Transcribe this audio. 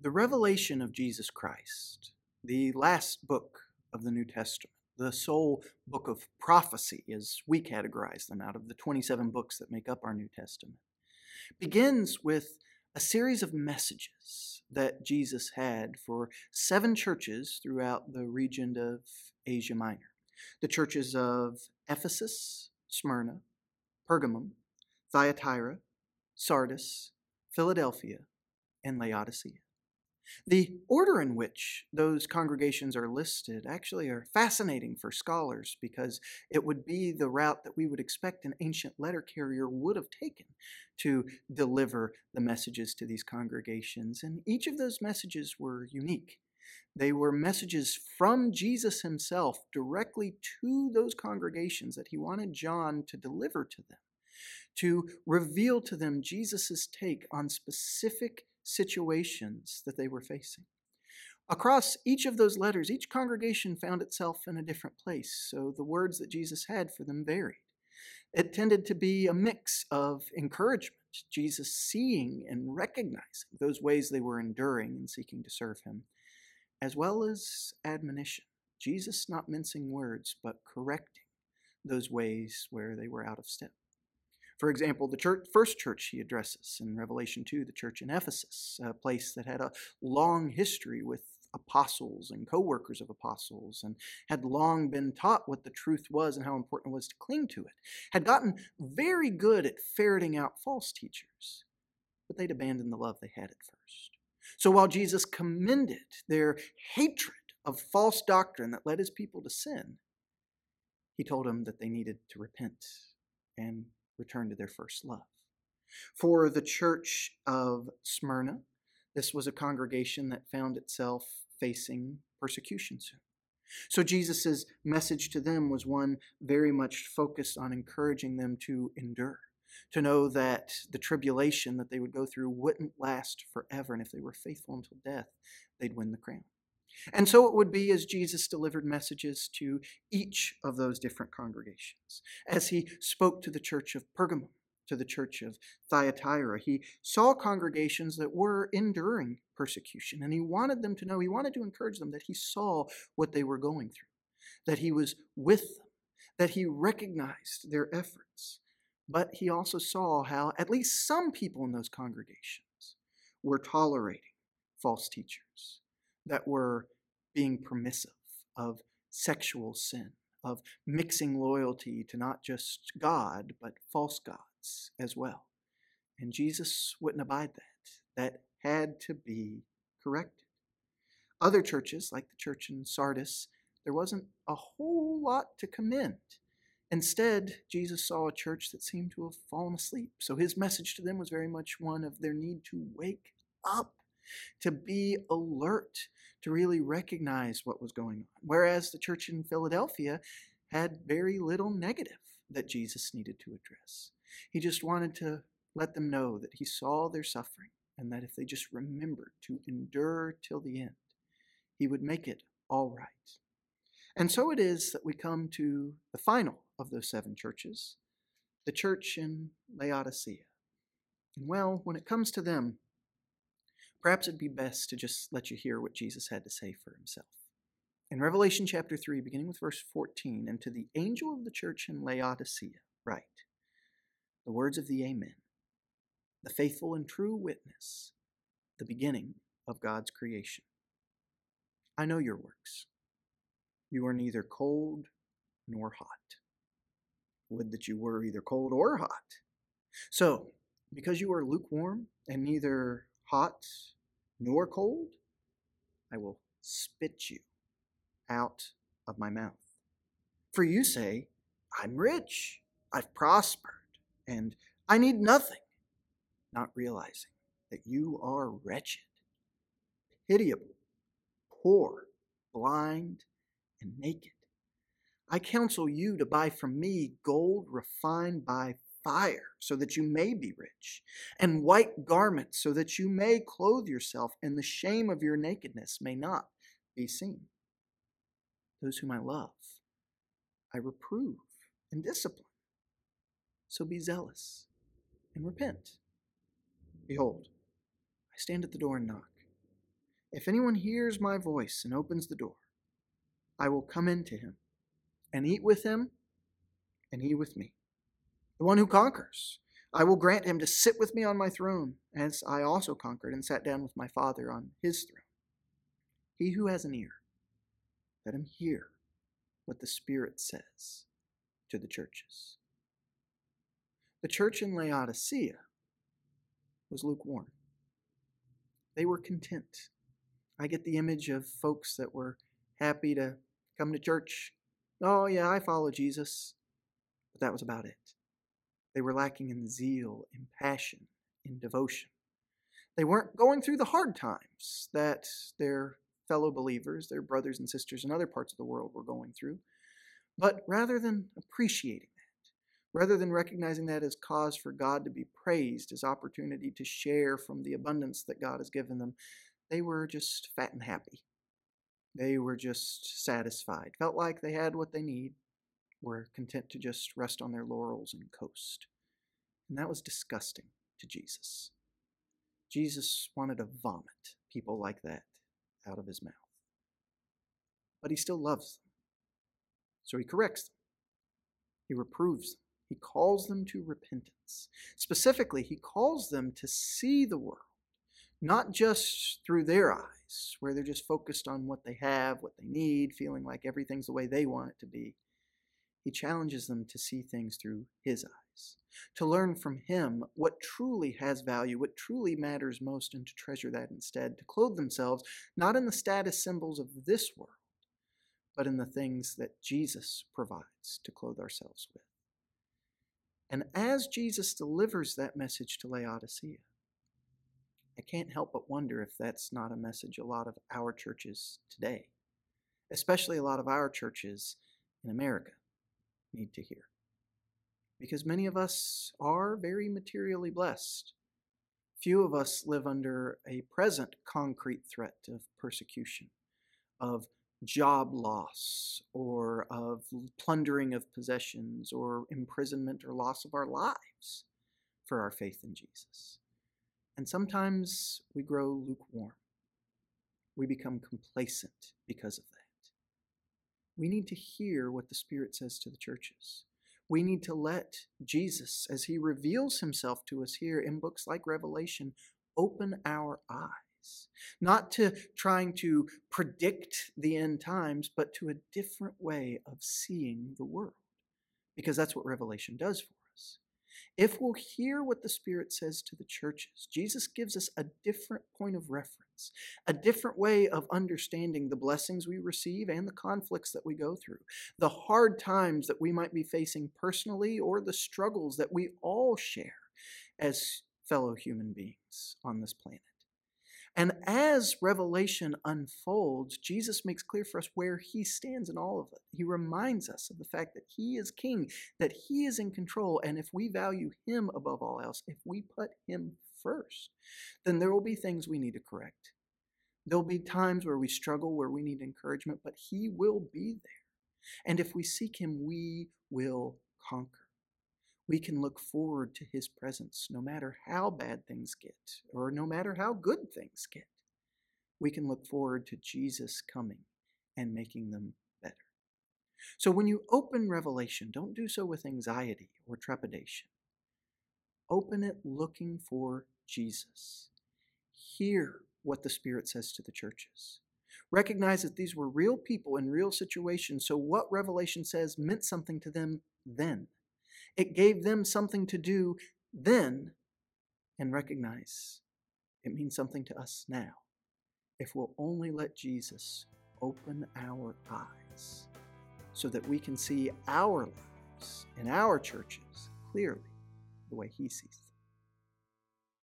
The revelation of Jesus Christ, the last book of the New Testament, the sole book of prophecy, as we categorize them out of the 27 books that make up our New Testament, begins with a series of messages that Jesus had for seven churches throughout the region of Asia Minor the churches of Ephesus, Smyrna, Pergamum, Thyatira, Sardis, Philadelphia, and Laodicea. The order in which those congregations are listed actually are fascinating for scholars because it would be the route that we would expect an ancient letter carrier would have taken to deliver the messages to these congregations. And each of those messages were unique. They were messages from Jesus himself directly to those congregations that he wanted John to deliver to them, to reveal to them Jesus' take on specific situations that they were facing. Across each of those letters, each congregation found itself in a different place, so the words that Jesus had for them varied. It tended to be a mix of encouragement, Jesus seeing and recognizing those ways they were enduring and seeking to serve him, as well as admonition, Jesus not mincing words, but correcting those ways where they were out of step. For example, the church, first church he addresses in Revelation 2, the church in Ephesus, a place that had a long history with apostles and co workers of apostles, and had long been taught what the truth was and how important it was to cling to it, had gotten very good at ferreting out false teachers, but they'd abandoned the love they had at first. So while Jesus commended their hatred of false doctrine that led his people to sin, he told them that they needed to repent and return to their first love. For the church of Smyrna, this was a congregation that found itself facing persecution soon. So Jesus' message to them was one very much focused on encouraging them to endure, to know that the tribulation that they would go through wouldn't last forever, and if they were faithful until death, they'd win the crown. And so it would be as Jesus delivered messages to each of those different congregations. As he spoke to the church of Pergamum, to the church of Thyatira, he saw congregations that were enduring persecution, and he wanted them to know, he wanted to encourage them that he saw what they were going through, that he was with them, that he recognized their efforts. But he also saw how at least some people in those congregations were tolerating false teachers that were being permissive of sexual sin, of mixing loyalty to not just God, but false gods as well. And Jesus wouldn't abide that. That had to be corrected. Other churches, like the church in Sardis, there wasn't a whole lot to commend. Instead, Jesus saw a church that seemed to have fallen asleep. So his message to them was very much one of their need to wake up to be alert, to really recognize what was going on. Whereas the church in Philadelphia had very little negative that Jesus needed to address. He just wanted to let them know that he saw their suffering and that if they just remembered to endure till the end, he would make it all right. And so it is that we come to the final of those seven churches, the church in Laodicea. And well, when it comes to them, Perhaps it'd be best to just let you hear what Jesus had to say for himself. In Revelation chapter 3, beginning with verse 14, and to the angel of the church in Laodicea, write the words of the Amen, the faithful and true witness, the beginning of God's creation. I know your works. You are neither cold nor hot. Would that you were either cold or hot. So, because you are lukewarm and neither hot nor cold, I will spit you out of my mouth. For you say, I'm rich, I've prospered, and I need nothing, not realizing that you are wretched, pitiable, poor, blind, and naked. I counsel you to buy from me gold refined by fire, so that you may be rich, and white garments, so that you may clothe yourself, and the shame of your nakedness may not be seen. Those whom I love, I reprove and discipline. So be zealous and repent. Behold, I stand at the door and knock. If anyone hears my voice and opens the door, I will come in to him and eat with him, and he with me. The one who conquers, I will grant him to sit with me on my throne, as I also conquered and sat down with my Father on his throne. He who has an ear, let him hear what the Spirit says to the churches. The church in Laodicea was lukewarm. They were content. I get the image of folks that were happy to come to church. Oh, yeah, I follow Jesus. But that was about it. They were lacking in zeal, in passion, in devotion. They weren't going through the hard times that their fellow believers, their brothers and sisters in other parts of the world were going through. But rather than appreciating that, rather than recognizing that as cause for God to be praised, as opportunity to share from the abundance that God has given them, they were just fat and happy. They were just satisfied, felt like they had what they need, were content to just rest on their laurels and coast. And that was disgusting to Jesus. Jesus wanted to vomit people like that out of his mouth. But he still loves them. So he corrects them, he reproves them, he calls them to repentance. Specifically, he calls them to see the world, not just through their eyes, where they're just focused on what they have, what they need, feeling like everything's the way they want it to be he challenges them to see things through his eyes, to learn from him what truly has value, what truly matters most, and to treasure that instead, to clothe themselves not in the status symbols of this world, but in the things that Jesus provides to clothe ourselves with. And as Jesus delivers that message to Laodicea, I can't help but wonder if that's not a message a lot of our churches today, especially a lot of our churches in America need to hear. Because many of us are very materially blessed. Few of us live under a present concrete threat of persecution, of job loss, or of plundering of possessions, or imprisonment or loss of our lives for our faith in Jesus. And sometimes we grow lukewarm. We become complacent because of that we need to hear what the Spirit says to the churches. We need to let Jesus, as he reveals himself to us here in books like Revelation, open our eyes. Not to trying to predict the end times, but to a different way of seeing the world. Because that's what Revelation does for us. If we'll hear what the Spirit says to the churches, Jesus gives us a different point of reference, a different way of understanding the blessings we receive and the conflicts that we go through, the hard times that we might be facing personally, or the struggles that we all share as fellow human beings on this planet. And as Revelation unfolds, Jesus makes clear for us where he stands in all of it. He reminds us of the fact that he is king, that he is in control, and if we value him above all else, if we put him first, then there will be things we need to correct. There'll be times where we struggle, where we need encouragement, but he will be there. And if we seek him, we will conquer we can look forward to his presence no matter how bad things get or no matter how good things get. We can look forward to Jesus coming and making them better. So when you open Revelation, don't do so with anxiety or trepidation. Open it looking for Jesus. Hear what the Spirit says to the churches. Recognize that these were real people in real situations, so what Revelation says meant something to them then. It gave them something to do then and recognize it means something to us now if we'll only let Jesus open our eyes so that we can see our lives and our churches clearly the way He sees.